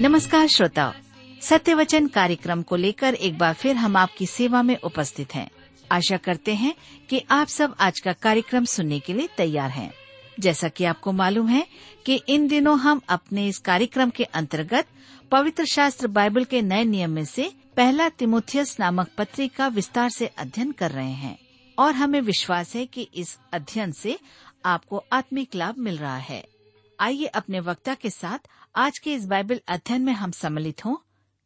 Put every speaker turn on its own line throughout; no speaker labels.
नमस्कार श्रोताओ सत्य वचन कार्यक्रम को लेकर एक बार फिर हम आपकी सेवा में उपस्थित हैं। आशा करते हैं कि आप सब आज का कार्यक्रम सुनने के लिए तैयार हैं। जैसा कि आपको मालूम है कि इन दिनों हम अपने इस कार्यक्रम के अंतर्गत पवित्र शास्त्र बाइबल के नए नियम में से पहला तिमुथियस नामक पत्री का विस्तार से अध्ययन कर रहे हैं और हमें विश्वास है कि इस अध्ययन से आपको आत्मिक लाभ मिल रहा है। आइए अपने वक्ता के साथ आज के इस बाइबल अध्ययन में हम सम्मिलित हों,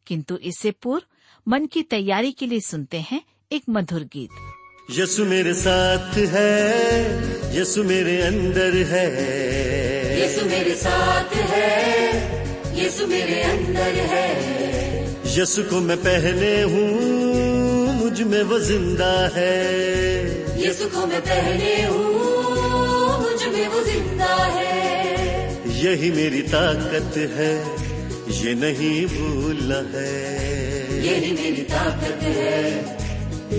किंतु इससे पूर्व मन की तैयारी के लिए सुनते हैं एक मधुर गीत।
यीशु मेरे साथ है यसु मेरे अंदर है।
यसु मेरे साथ है यसु मेरे अंदर है।
यीशु को मैं पहने हूँ मुझमें वो ज़िंदा है।
यसु को मैं पहने हूँ मुझमें वो ज़िंदा है।
यही मेरी ताकत है ये नहीं भूलना है।
यही मेरी ताकत है।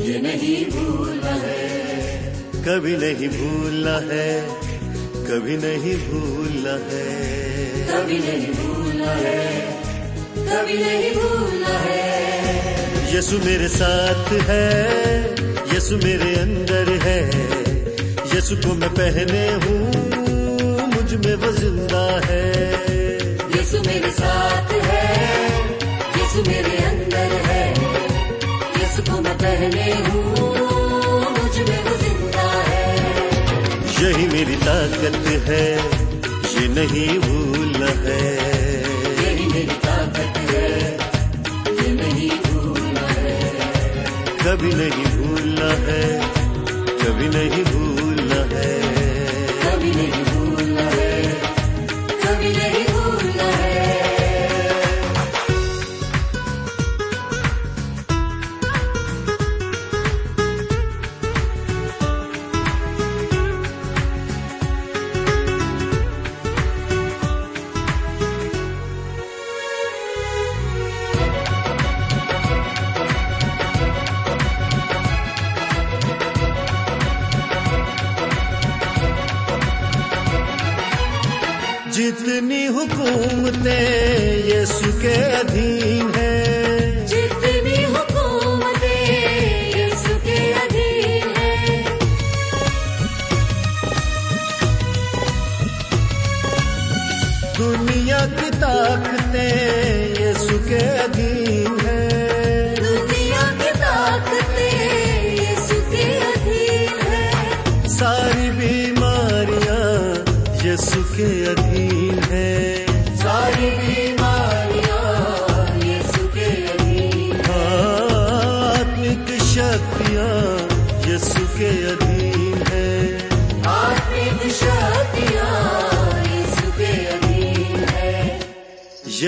ये नहीं भूलना है।
कभी नहीं भूलना है कभी नहीं भूलना है।
कभी नहीं भूलना है कभी नहीं भूलना है।
यीशु मेरे साथ है यीशु मेरे अंदर है। यीशु को मैं पहने हूँ मुझमें वो ज़िंदा है।
यीशु मेरे साथ है यीशु मेरे यीशु को हूँ मुझमें वो ज़िंदा है।
यही मेरी ताकत है ये नहीं भूल है।
यही मेरी ताकत है ये नहीं भूलना है।
कभी नहीं भूलना है कभी नहीं भूलना है।
कभी नहीं भूलना है कभी नहीं
के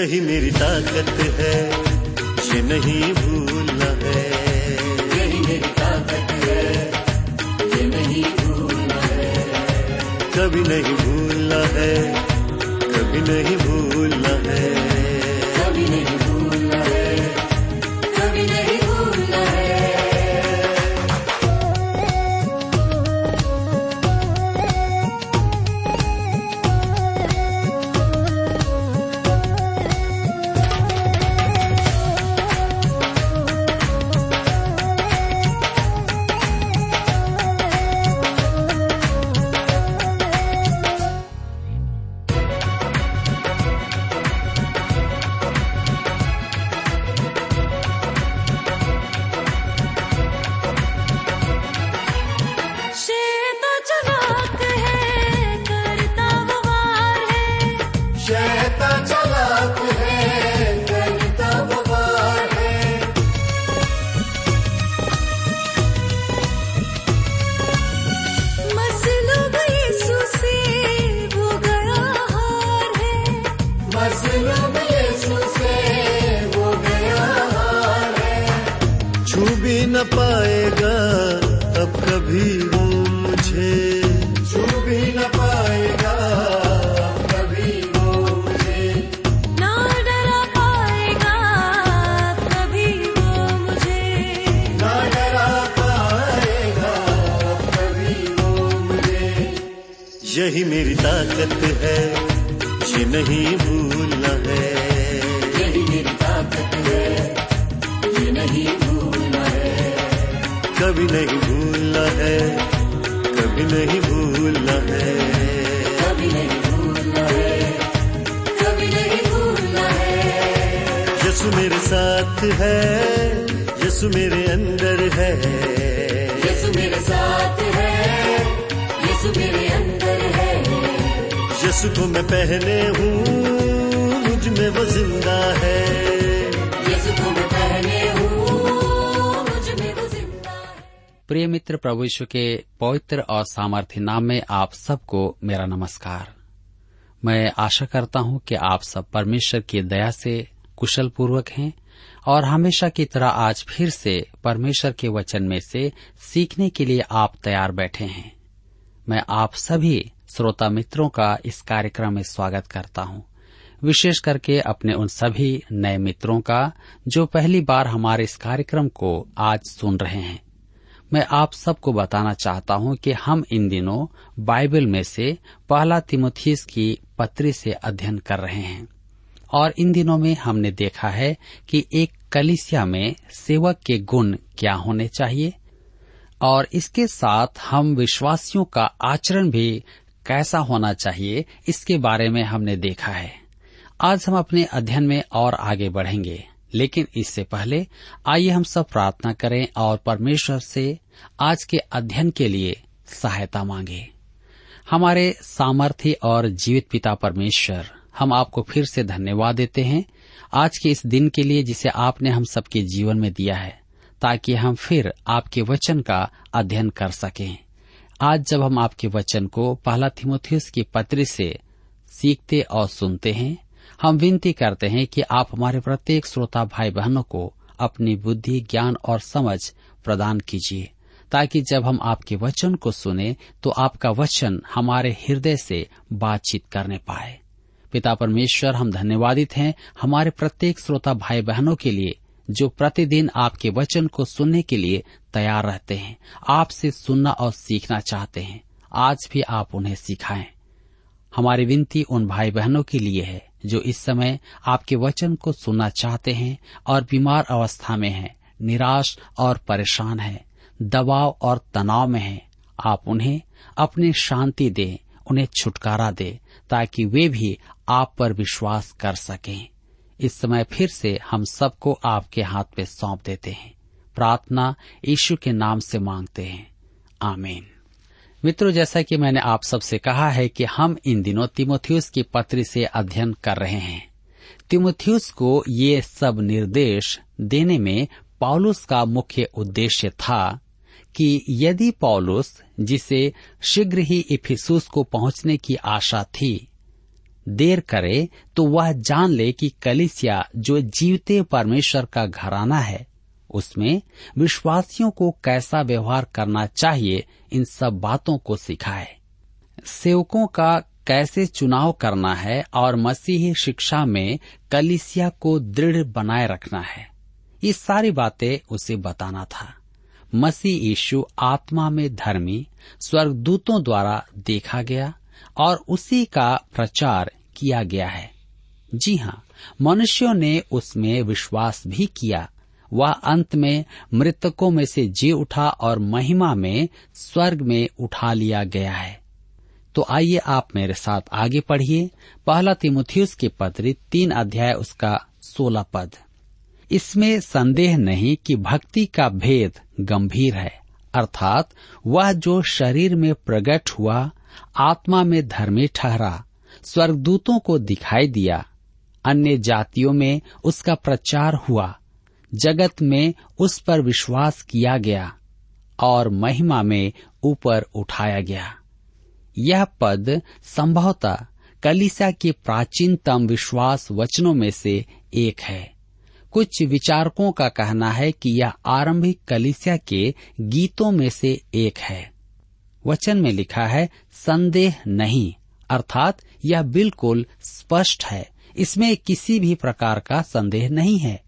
यही मेरी ताकत है ये नहीं भूलना है।
यही मेरी ताकत है ये नहीं भूलना है।
कभी नहीं भूलना है कभी नहीं भूलना यही मेरी ताकत है ये नहीं भूलना है।
यही मेरी ताकत है ये नहीं भूलना है।
कभी नहीं भूलना है कभी नहीं भूलना है।
कभी नहीं भूलना है कभी नहीं भूलना है।
यीशु मेरे साथ है यीशु मेरे अंदर है।
यीशु मेरे साथ है यीशु मेरे अंदर है
को मैं पहने हूँ मुझमें वो ज़िंदा है।
यीशु मैं पहने हूँ मुझमें वो ज़िंदा है।
प्रिय मित्र प्रभु यीशु के पवित्र और सामर्थ्य नाम में आप सबको मेरा नमस्कार। मैं आशा करता हूँ कि आप सब परमेश्वर की दया से कुशल पूर्वक हैं और हमेशा की तरह आज फिर से परमेश्वर के वचन में से सीखने के लिए आप तैयार बैठे हैं। मैं आप सभी श्रोता मित्रों का इस कार्यक्रम में स्वागत करता हूँ। विशेष करके अपने उन सभी नए मित्रों का, जो पहली बार हमारे इस कार्यक्रम को आज सुन रहे हैं। मैं आप सबको बताना चाहता हूँ कि हम इन दिनों बाइबल में से पहला तिमोथियस की पत्री से अध्ययन कर रहे हैं। और इन दिनों में हमने देखा है कि एक कलिसिया में सेवक के गुण क्या होने चाहिए। और इसके साथ हम विश्वासियों का आचरण भी कैसा होना चाहिए, इसके बारे में हमने देखा है। आज हम अपने अध्ययन में और आगे बढ़ेंगे, लेकिन इससे पहले आइए हम सब प्रार्थना करें और परमेश्वर से आज के अध्ययन के लिए सहायता मांगे। हमारे सामर्थ्य और जीवित पिता परमेश्वर, हम आपको फिर से धन्यवाद देते हैं। आज के इस दिन के लिए जिसे आपने हम सबके जीवन में दिया है, ताकि हम फिर आपके वचन का अध्ययन कर सकें। आज जब हम आपके वचन को पहला थिमोथियस की पत्र से सीखते और सुनते हैं, हम विनती करते हैं कि आप हमारे प्रत्येक श्रोता भाई बहनों को अपनी बुद्धि, ज्ञान और समझ प्रदान कीजिए, ताकि जब हम आपके वचन को सुने तो आपका वचन हमारे हृदय से बातचीत करने पाए। पिता परमेश्वर, हम धन्यवादित हैं हमारे प्रत्येक श्रोता भाई बहनों के लिए, जो प्रतिदिन आपके वचन को सुनने के लिए तैयार रहते हैं। आपसे सुनना और सीखना चाहते हैं। आज भी आप उन्हें सिखाएँ। हमारी विनती उन भाई बहनों के लिए है जो इस समय आपके वचन को सुनना चाहते हैं और बीमार अवस्था में हैं, निराश और परेशान हैं, दबाव और तनाव में हैं। आप उन्हें अपनी शांति दें उन्हें छुटकारा दे ताकि वे भी आप पर विश्वास कर सकें। इस समय फिर से हम सबको आपके हाथ में सौंप देते हैं। प्रार्थना यीशु के नाम से मांगते हैं। आमीन। मित्रों, जैसा कि मैंने आप सबसे कहा है कि हम इन दिनों तिमोथियस की पत्री से अध्ययन कर रहे हैं। तिमोथियस को ये सब निर्देश देने में पॉलुस का मुख्य उद्देश्य था कि यदि पॉलुस जिसे शीघ्र ही इफिसूस को पहुँचने की आशा थी, देर करे तो वह जान ले कि कलिसिया जो जीवते परमेश्वर का घराना है उसमें विश्वासियों को कैसा व्यवहार करना चाहिए, इन सब बातों को सिखाए। सेवकों का कैसे चुनाव करना है और मसीही शिक्षा में कलिसिया को दृढ़ बनाए रखना है, ये सारी बातें उसे बताना था। मसीह यीशु आत्मा में धर्मी, स्वर्गदूतों द्वारा देखा गया और उसी का प्रचार किया गया है। जी हाँ मनुष्यों ने उसमें विश्वास भी किया वह अंत में मृतकों में से जी उठा और महिमा में, स्वर्ग में उठा लिया गया है। तो आइए आप मेरे साथ आगे पढ़िए। पहला तिमुथियुस के पत्र तीन अध्याय उसका सोलह पद। इसमें संदेह नहीं कि भक्ति का भेद गंभीर है, अर्थात वह जो शरीर में प्रकट हुआ, आत्मा में धर्मी ठहरा, स्वर्गदूतों को दिखाई दिया, अन्य जातियों में उसका प्रचार हुआ जगत में उस पर विश्वास किया गया और महिमा में ऊपर उठाया गया। यह पद संभवतः कलिसा के प्राचीनतम विश्वास वचनों में से एक है। कुछ विचारकों का कहना है कि यह आरंभिक कलिसिया के गीतों में से एक है। वचन में लिखा है, संदेह नहीं अर्थात यह बिल्कुल स्पष्ट है। इसमें किसी भी प्रकार का संदेह नहीं है।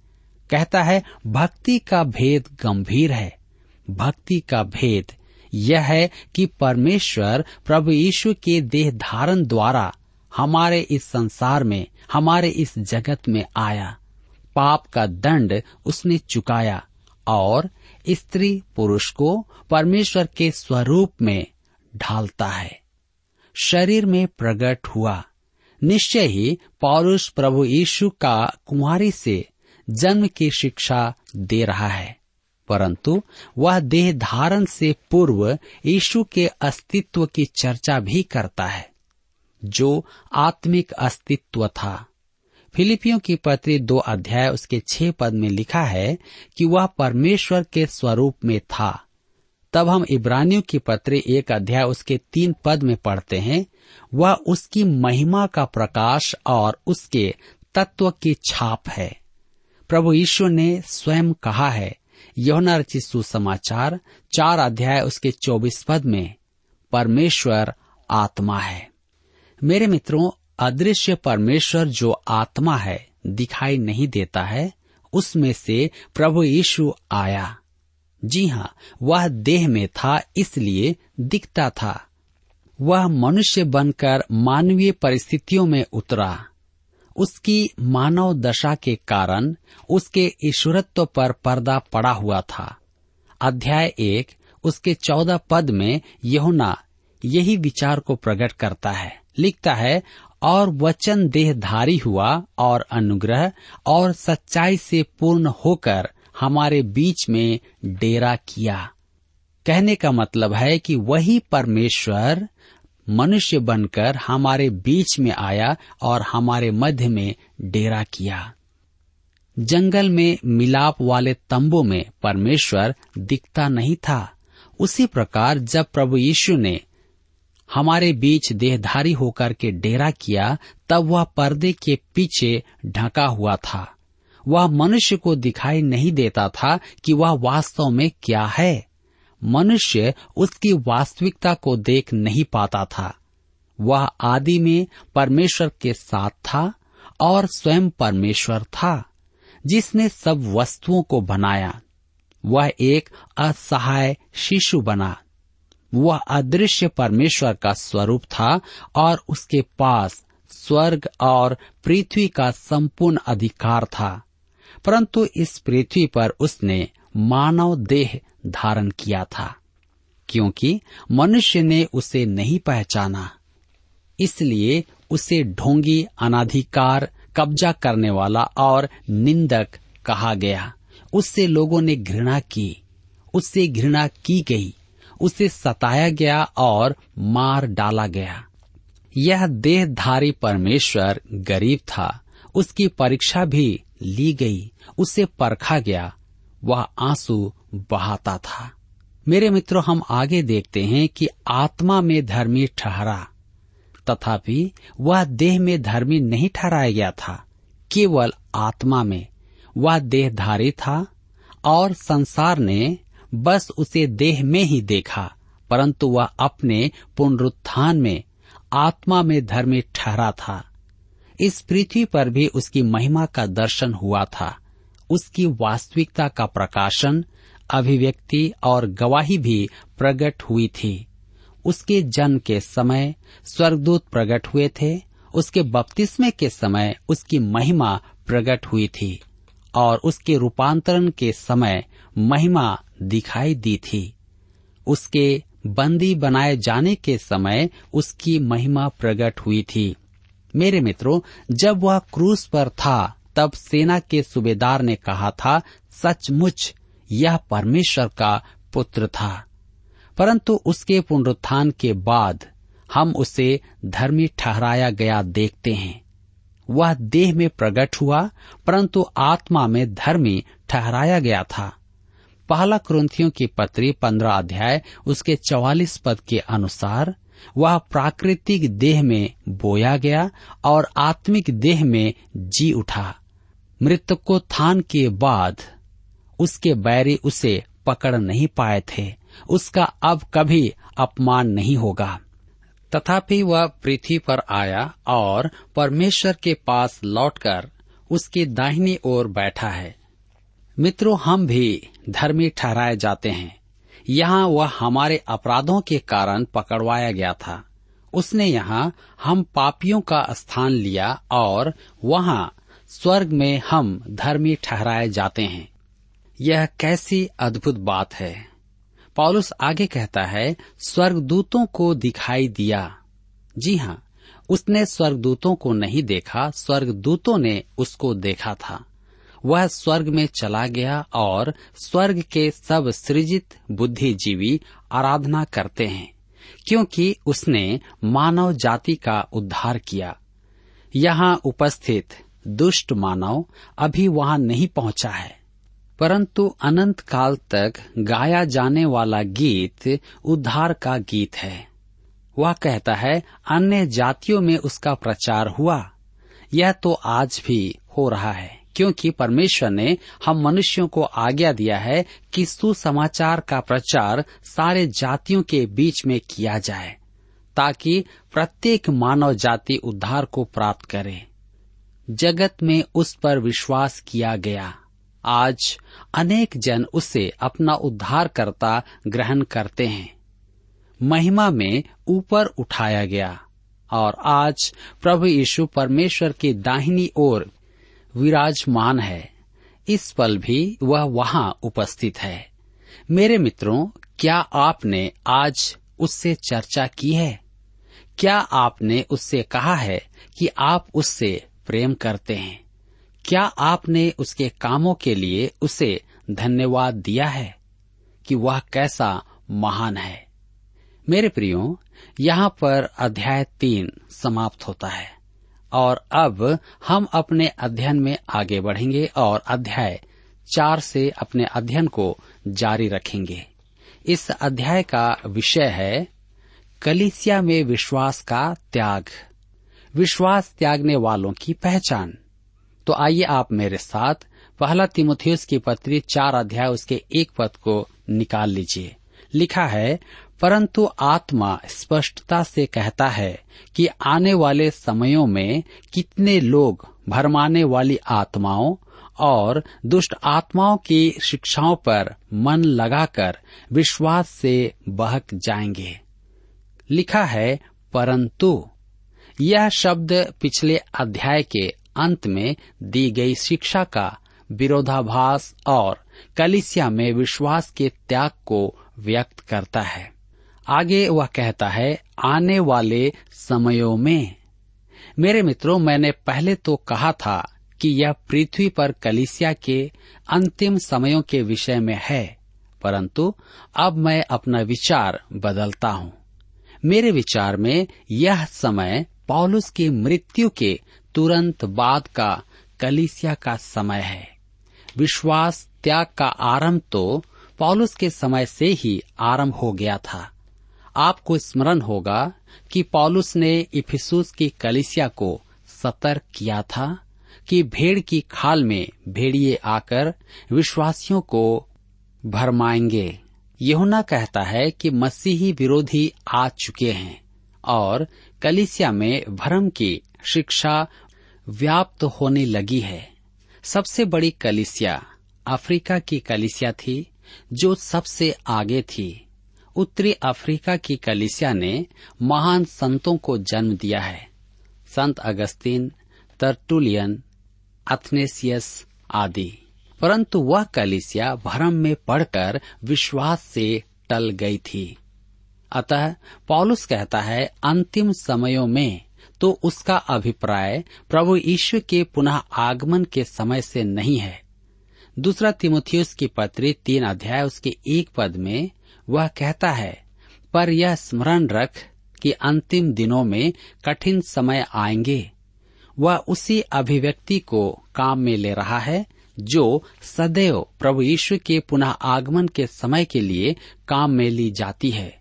कहता है, भक्ति का भेद गंभीर है। भक्ति का भेद यह है कि परमेश्वर प्रभु यीशु के देह धारण द्वारा हमारे इस संसार में, हमारे इस जगत में आया। पाप का दंड उसने चुकाया और स्त्री पुरुष को परमेश्वर के स्वरूप में ढालता है। शरीर में प्रकट हुआ। निश्चय ही पौरुष प्रभु यीशु का कुमारी से जन्म की शिक्षा दे रहा है। परंतु वह देह धारण से पूर्व यीशु के अस्तित्व की चर्चा भी करता है, जो आत्मिक अस्तित्व था। फिलिपियों की पत्री दो अध्याय उसके छह पद में लिखा है कि वह परमेश्वर के स्वरूप में था। तब हम इब्रानियों की पत्री एक अध्याय उसके तीन पद में पढ़ते हैं, वह उसकी महिमा का प्रकाश और उसके तत्व की छाप है। प्रभु यीशु ने स्वयं कहा है यौना रचित सुसमाचार, चार अध्याय उसके चौबीस पद में, परमेश्वर आत्मा है। मेरे मित्रों, अदृश्य परमेश्वर जो आत्मा है, दिखाई नहीं देता है, उसमें से प्रभु यीशु आया। जी हाँ वह देह में था, इसलिए दिखता था। वह मनुष्य बनकर मानवीय परिस्थितियों में उतरा। उसकी मानव दशा के कारण उसके ईश्वरत्व पर पर्दा पड़ा हुआ था। अध्याय एक, उसके चौदह पद में यहुना यही विचार को प्रकट करता है। लिखता है, और वचन देहधारी हुआ और अनुग्रह और सच्चाई से पूर्ण होकर हमारे बीच में डेरा किया। कहने का मतलब है कि वही परमेश्वर मनुष्य बनकर हमारे बीच में आया और हमारे मध्य में डेरा किया। जंगल में मिलाप वाले तंबू में परमेश्वर दिखता नहीं था। उसी प्रकार जब प्रभु यीशु ने हमारे बीच देहधारी होकर के डेरा किया, तब वह पर्दे के पीछे ढका हुआ था। वह मनुष्य को दिखाई नहीं देता था कि वह वास्तव में क्या है। मनुष्य उसकी वास्तविकता को देख नहीं पाता था। वह आदि में परमेश्वर के साथ था और स्वयं परमेश्वर था, जिसने सब वस्तुओं को बनाया। वह एक असहाय शिशु बना। वह अदृश्य परमेश्वर का स्वरूप था और उसके पास स्वर्ग और पृथ्वी का संपूर्ण अधिकार था, परंतु इस पृथ्वी पर उसने मानव देह धारण किया था, क्योंकि मनुष्य ने उसे नहीं पहचाना। इसलिए उसे ढोंगी, अनाधिकार, कब्जा करने वाला और निंदक कहा गया। उससे लोगों ने घृणा की, उससे घृणा की गई, उसे सताया गया और मार डाला गया। यह देहधारी परमेश्वर गरीब था, उसकी परीक्षा भी ली गई, उसे परखा गया वह आँसू बहाता था। मेरे मित्रों, हम आगे देखते हैं कि आत्मा में धर्मी ठहरा, तथापि वह देह में धर्मी नहीं ठहराया गया था, केवल आत्मा में। वह देहधारी था और संसार ने बस उसे देह में ही देखा, परंतु वह अपने पुनरुत्थान में आत्मा में धर्मी ठहरा था। इस पृथ्वी पर भी उसकी महिमा का दर्शन हुआ था। उसकी वास्तविकता का प्रकाशन, अभिव्यक्ति और गवाही भी प्रकट हुई थी। उसके जन्म के समय स्वर्गदूत प्रकट हुए थे, उसके बपतिस्मे के समय उसकी महिमा प्रकट हुई थी, और उसके रूपांतरण के समय महिमा दिखाई दी थी। उसके बंदी बनाए जाने के समय उसकी महिमा प्रकट हुई थी। मेरे मित्रों, जब वह क्रूस पर था तब सेना के सूबेदार ने कहा था, सचमुच, यह परमेश्वर का पुत्र था। परंतु उसके पुनरुत्थान के बाद हम उसे धर्मी ठहराया गया देखते हैं। वह देह में प्रकट हुआ, परंतु आत्मा में धर्मी ठहराया गया था। पहला क्रंथियों की पत्री पंद्रह अध्याय, उसके चौवालीस पद के अनुसार, वह प्राकृतिक देह में बोया गया और आत्मिक देह में जी उठा। मृतकोत्थान के बाद उसके बैरी उसे पकड़ नहीं पाए थे। उसका अब कभी अपमान नहीं होगा। तथापि वह पृथ्वी पर आया और परमेश्वर के पास लौटकर उसकी दाहिनी ओर बैठा है। मित्रों, हम भी धर्मी ठहराए जाते हैं। यहाँ वह हमारे अपराधों के कारण पकड़वाया गया था। उसने यहाँ हम पापियों का स्थान लिया और वहाँ स्वर्ग में हम धर्मी ठहराए जाते हैं। यह कैसी अद्भुत बात है। पौलुस आगे कहता है, स्वर्गदूतों को दिखाई दिया। जी हाँ उसने स्वर्गदूतों को नहीं देखा, स्वर्गदूतों ने उसको देखा था। वह स्वर्ग में चला गया और स्वर्ग के सब सृजित बुद्धिजीवी आराधना करते हैं, क्योंकि उसने मानव जाति का उद्धार किया। यहाँ उपस्थित दुष्ट मानव अभी वहाँ नहीं पहुँचा है। परंतु अनंत काल तक गाया जाने वाला गीत उद्धार का गीत है। वह कहता है, अन्य जातियों में उसका प्रचार हुआ। यह तो आज भी हो रहा है, क्योंकि परमेश्वर ने हम मनुष्यों को आज्ञा दिया है कि सुसमाचार का प्रचार सारे जातियों के बीच में किया जाए, ताकि प्रत्येक मानव जाति उद्धार को प्राप्त करे। जगत में उस पर विश्वास किया गया। आज अनेक जन उसे अपना उद्धारकर्ता ग्रहण करते हैं। महिमा में ऊपर उठाया गया और आज प्रभु यीशु परमेश्वर की दाहिनी ओर विराजमान है। इस पल भी वह वहाँ उपस्थित है। मेरे मित्रों, क्या आपने आज उससे चर्चा की है? क्या आपने उससे कहा है कि आप उससे प्रेम करते हैं। क्या आपने उसके कामों के लिए उसे धन्यवाद दिया है कि वह कैसा महान है? मेरे प्रियो, यहाँ पर अध्याय तीन समाप्त होता है और अब हम अपने अध्ययन में आगे बढ़ेंगे और अध्याय चार से अपने अध्ययन को जारी रखेंगे। इस अध्याय का विषय है, कलिसिया में विश्वास का त्याग। विश्वास त्यागने वालों की पहचान। तो आइए आप मेरे साथ पहला तिमुथियुस की पत्री चार अध्याय उसके एक पद को निकाल लीजिए। लिखा है, परंतु आत्मा स्पष्टता से कहता है कि आने वाले समयों में कितने लोग भरमाने वाली आत्माओं और दुष्ट आत्माओं की शिक्षाओं पर मन लगाकर विश्वास से बहक जाएँगे। लिखा है, परंतु यह शब्द पिछले अध्याय के अंत में दी गई शिक्षा का विरोधाभास और कलिसिया में विश्वास के त्याग को व्यक्त करता है। आगे वह कहता है, आने वाले समयों में। मेरे मित्रों, मैंने पहले तो कहा था कि यह पृथ्वी पर कलिसिया के अंतिम समयों के विषय में है, परंतु अब मैं अपना विचार बदलता हूँ। मेरे विचार में यह समय पौलुस की मृत्यु के तुरंत बाद का कलिसिया का समय है। विश्वास त्याग का आरंभ तो पौलुस के समय से ही आरंभ हो गया था। आपको स्मरण होगा कि पौलुस ने इफिसुस की कलिसिया को सतर्क किया था कि भेड़ की खाल में भेड़िए आकर विश्वासियों को भरमाएँगे। यहुना कहता है कि मसीही विरोधी आ चुके हैं और कलिसिया में भरम की शिक्षा व्याप्त होने लगी है। सबसे बड़ी कलिसिया अफ्रीका की कलिसिया थी, जो सबसे आगे थी। उत्तरी अफ्रीका की कलिसिया ने महान संतों को जन्म दिया है। संत अगस्तीन तरटुलियन अथनेसियस आदि। परंतु वह कलिसिया भरम में पड़कर विश्वास से टल गई थी। अतः पॉलुस कहता है, अंतिम समयों में तो उसका अभिप्राय प्रभु ईश्वर के पुनः आगमन के समय से नहीं है। दूसरा तिमोथियस की पत्री तीन अध्याय उसके एक पद में वह कहता है, पर यह स्मरण रख कि अंतिम दिनों में कठिन समय आएँगे। वह उसी अभिव्यक्ति को काम में ले रहा है, जो सदैव प्रभु यीशु के पुनः आगमन के समय के लिए काम में ली जाती है।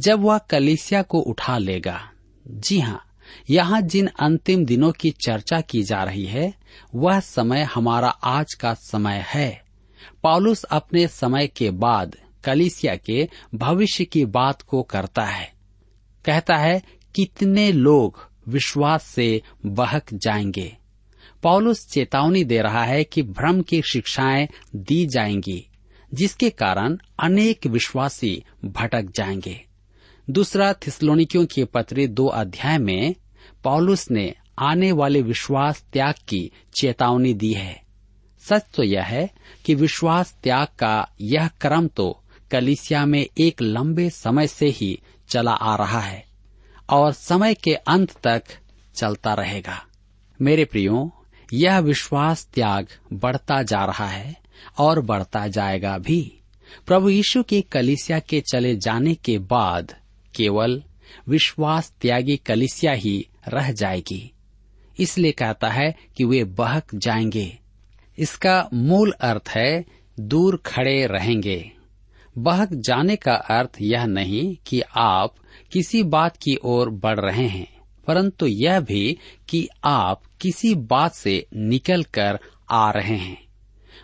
जब वह कलिसिया को उठा लेगा। जी हाँ यहाँ जिन अंतिम दिनों की चर्चा की जा रही है, वह समय हमारा आज का समय है। पॉलुस अपने समय के बाद कलिसिया के भविष्य की बात को करता है। कहता है, कितने लोग विश्वास से बहक जाएँगे। पौलुस चेतावनी दे रहा है कि भ्रम की शिक्षाएँ दी जाएँगी, जिसके कारण अनेक विश्वासी भटक जाएँगे। दूसरा थिस्लोनिकियों के पत्र दो अध्याय में पॉलुस ने आने वाले विश्वास त्याग की चेतावनी दी है। सच तो यह है कि विश्वास त्याग का यह क्रम तो कलिसिया में एक लंबे समय से ही चला आ रहा है और समय के अंत तक चलता रहेगा। मेरे प्रियो, यह विश्वास त्याग बढ़ता जा रहा है और बढ़ता जाएगा भी। प्रभु यीशु की कलिसिया के चले जाने के बाद केवल विश्वास त्यागी कलिसिया ही रह जाएगी। इसलिए कहता है कि वे बहक जाएँगे। इसका मूल अर्थ है, दूर खड़े रहेंगे। बहक जाने का अर्थ यह नहीं कि आप किसी बात की ओर बढ़ रहे हैं, परंतु यह भी कि आप किसी बात से निकल कर आ रहे हैं।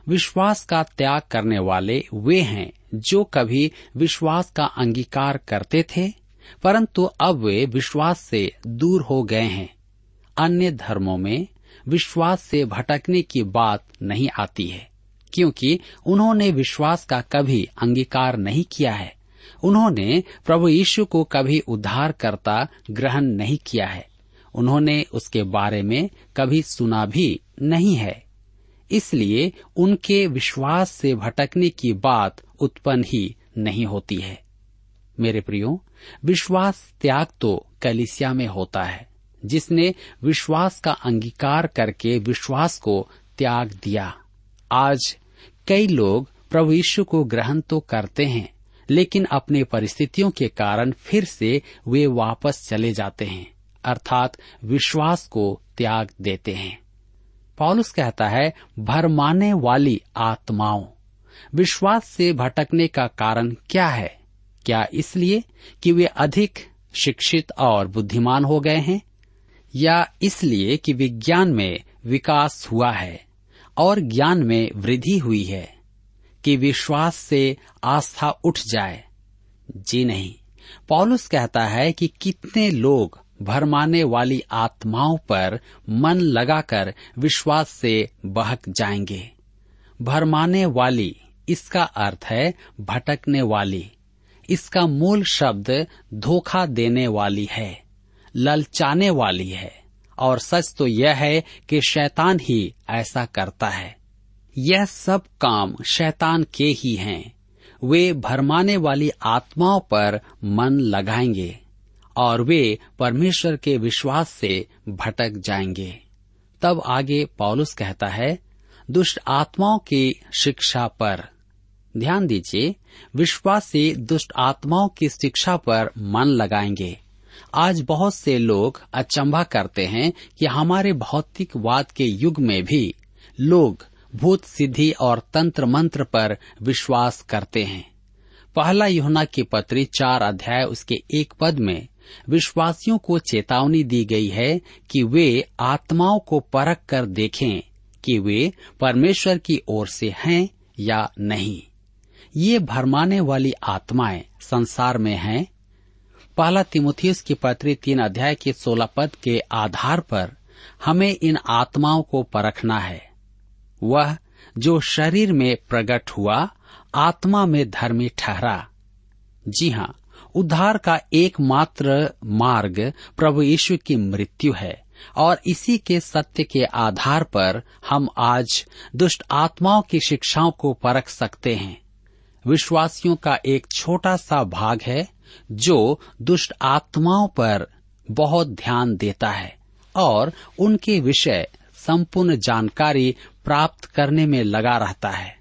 विश्वास का त्याग करने वाले वे हैं जो कभी विश्वास का अंगीकार करते थे, परंतु अब वे विश्वास से दूर हो गए हैं। अन्य धर्मों में विश्वास से भटकने की बात नहीं आती है, क्योंकि उन्होंने विश्वास का कभी अंगीकार नहीं किया है। उन्होंने प्रभु यीशु को कभी उद्धार करता ग्रहण नहीं किया है। उन्होंने उसके बारे में कभी सुना भी नहीं है। इसलिए उनके विश्वास से भटकने की बात उत्पन्न ही नहीं होती है। मेरे प्रियो, विश्वास त्याग तो कलिसिया में होता है, जिसने विश्वास का अंगीकार करके विश्वास को त्याग दिया। आज कई लोग प्रभु यीशु को ग्रहण तो करते हैं, लेकिन अपने परिस्थितियों के कारण फिर से वे वापस चले जाते हैं, अर्थात विश्वास को त्याग देते हैं। पॉलुस कहता है, भरमाने वाली आत्माओं, विश्वास से भटकने का कारण क्या है? क्या इसलिए कि वे अधिक शिक्षित और बुद्धिमान हो गए हैं? या इसलिए कि विज्ञान में विकास हुआ है और ज्ञान में वृद्धि हुई है, कि विश्वास से आस्था उठ जाए? जी नहीं। पॉलुस कहता है कि कितने लोग भरमाने वाली आत्माओं पर मन लगाकर विश्वास से बहक जाएँगे। भरमाने वाली, इसका अर्थ है भटकने वाली। इसका मूल शब्द धोखा देने वाली है, ललचाने वाली है, और सच तो यह है कि शैतान ही ऐसा करता है। यह सब काम शैतान के ही हैं। वे भरमाने वाली आत्माओं पर मन लगाएँगे। और वे परमेश्वर के विश्वास से भटक जाएँगे। तब आगे पौलुस कहता है, दुष्ट आत्माओं की शिक्षा पर। ध्यान दीजिए, विश्वासी दुष्ट आत्माओं की शिक्षा पर मन लगाएँगे। आज बहुत से लोग अचंभा करते हैं कि हमारे भौतिकवाद के युग में भी लोग भूत सिद्धि और तंत्र मंत्र पर विश्वास करते हैं। पहला युहना की पत्री चार अध्याय उसके एक पद में विश्वासियों को चेतावनी दी गई है कि वे आत्माओं को परख कर देखें कि वे परमेश्वर की ओर से हैं या नहीं। ये भरमाने वाली आत्माएँ संसार में हैं। पहला तिमुथियस की पत्री तीन अध्याय के सोलह पद के आधार पर हमें इन आत्माओं को परखना है। वह जो शरीर में प्रकट हुआ, आत्मा में धर्मी ठहरा। जी हाँ उद्धार का एकमात्र मार्ग प्रभु यीशु की मृत्यु है और इसी के सत्य के आधार पर हम आज दुष्ट आत्माओं की शिक्षाओं को परख सकते हैं। विश्वासियों का एक छोटा सा भाग है, जो दुष्ट आत्माओं पर बहुत ध्यान देता है और उनके विषय संपूर्ण जानकारी प्राप्त करने में लगा रहता है।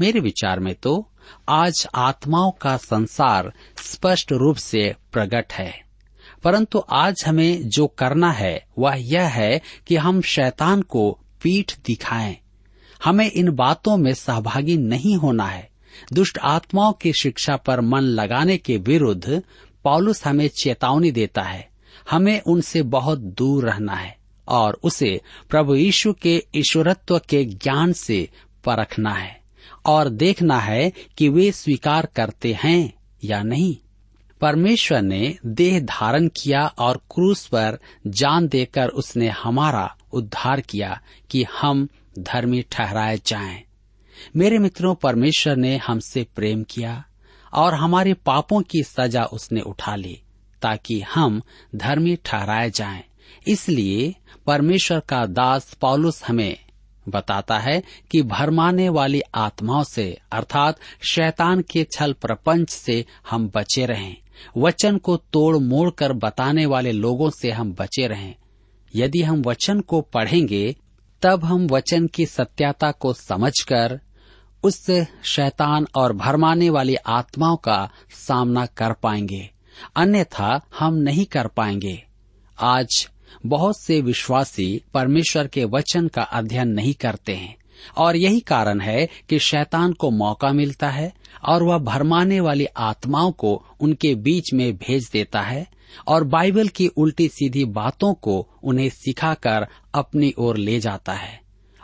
मेरे विचार में तो आज आत्माओं का संसार स्पष्ट रूप से प्रकट है। परंतु आज हमें जो करना है, वह यह है कि हम शैतान को पीठ दिखाएँ। हमें इन बातों में सहभागी नहीं होना है। दुष्ट आत्माओं की शिक्षा पर मन लगाने के विरुद्ध पॉलुस हमें चेतावनी देता है। हमें उनसे बहुत दूर रहना है और उसे प्रभु यीशु के ईश्वरत्व के ज्ञान से परखना है। और देखना है कि वे स्वीकार करते हैं या नहीं परमेश्वर ने देह धारण किया और क्रूस पर जान देकर उसने हमारा उद्धार किया कि हम धर्मी ठहराए जाएँ। मेरे मित्रों, परमेश्वर ने हमसे प्रेम किया और हमारे पापों की सजा उसने उठा ली ताकि हम धर्मी ठहराए जाएँ। इसलिए परमेश्वर का दास पौलुस हमें बताता है कि भरमाने वाली आत्माओं से, अर्थात शैतान के छल प्रपंच से हम बचे रहें। वचन को तोड़ मोड़ कर बताने वाले लोगों से हम बचे रहें। यदि हम वचन को पढ़ेंगे, तब हम वचन की सत्यता को समझकर, उस शैतान और भरमाने वाली आत्माओं का सामना कर पाएँगे। अन्यथा हम नहीं कर पाएँगे। आज बहुत से विश्वासी परमेश्वर के वचन का अध्ययन नहीं करते हैं। और यही कारण है कि शैतान को मौका मिलता है और वह भरमाने वाली आत्माओं को उनके बीच में भेज देता है और बाइबल की उल्टी सीधी बातों को उन्हें सिखाकर अपनी ओर ले जाता है।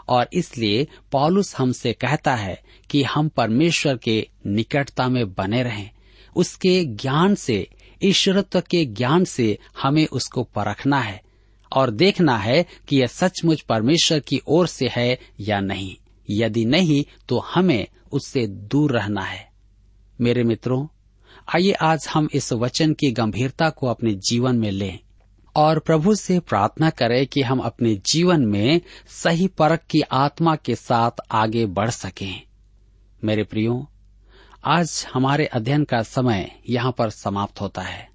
और इसलिए पॉलुस हमसे कहता है कि हम परमेश्वर के निकटता में बने रहें। उसके ज्ञान से, ईश्वरत्व के ज्ञान से हमें उसको परखना है। और देखना है कि यह सचमुच परमेश्वर की ओर से है या नहीं। यदि नहीं तो हमें उससे दूर रहना है। मेरे मित्रों, आइए आज हम इस वचन की गंभीरता को अपने जीवन में लें और प्रभु से प्रार्थना करें कि हम अपने जीवन में सही परख की आत्मा के साथ आगे बढ़ सकें। मेरे प्रियो, आज हमारे अध्ययन का समय यहाँ पर समाप्त होता है।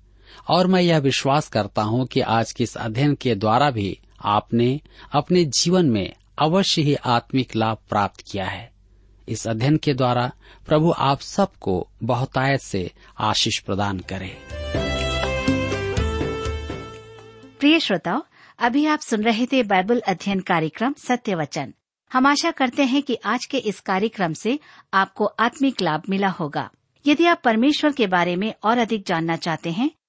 और मैं यह विश्वास करता हूँ कि आज के इस अध्ययन के द्वारा भी आपने अपने जीवन में अवश्य ही आत्मिक लाभ प्राप्त किया है। इस अध्ययन के द्वारा प्रभु आप सबको बहुतायत से आशीष प्रदान करे।
प्रिय श्रोताओ, अभी आप सुन रहे थे बाइबल अध्ययन कार्यक्रम सत्य वचन हम आशा करते हैं कि आज के इस कार्यक्रम से आपको आत्मिक लाभ मिला होगा। यदि आप परमेश्वर के बारे में और अधिक जानना चाहते हैं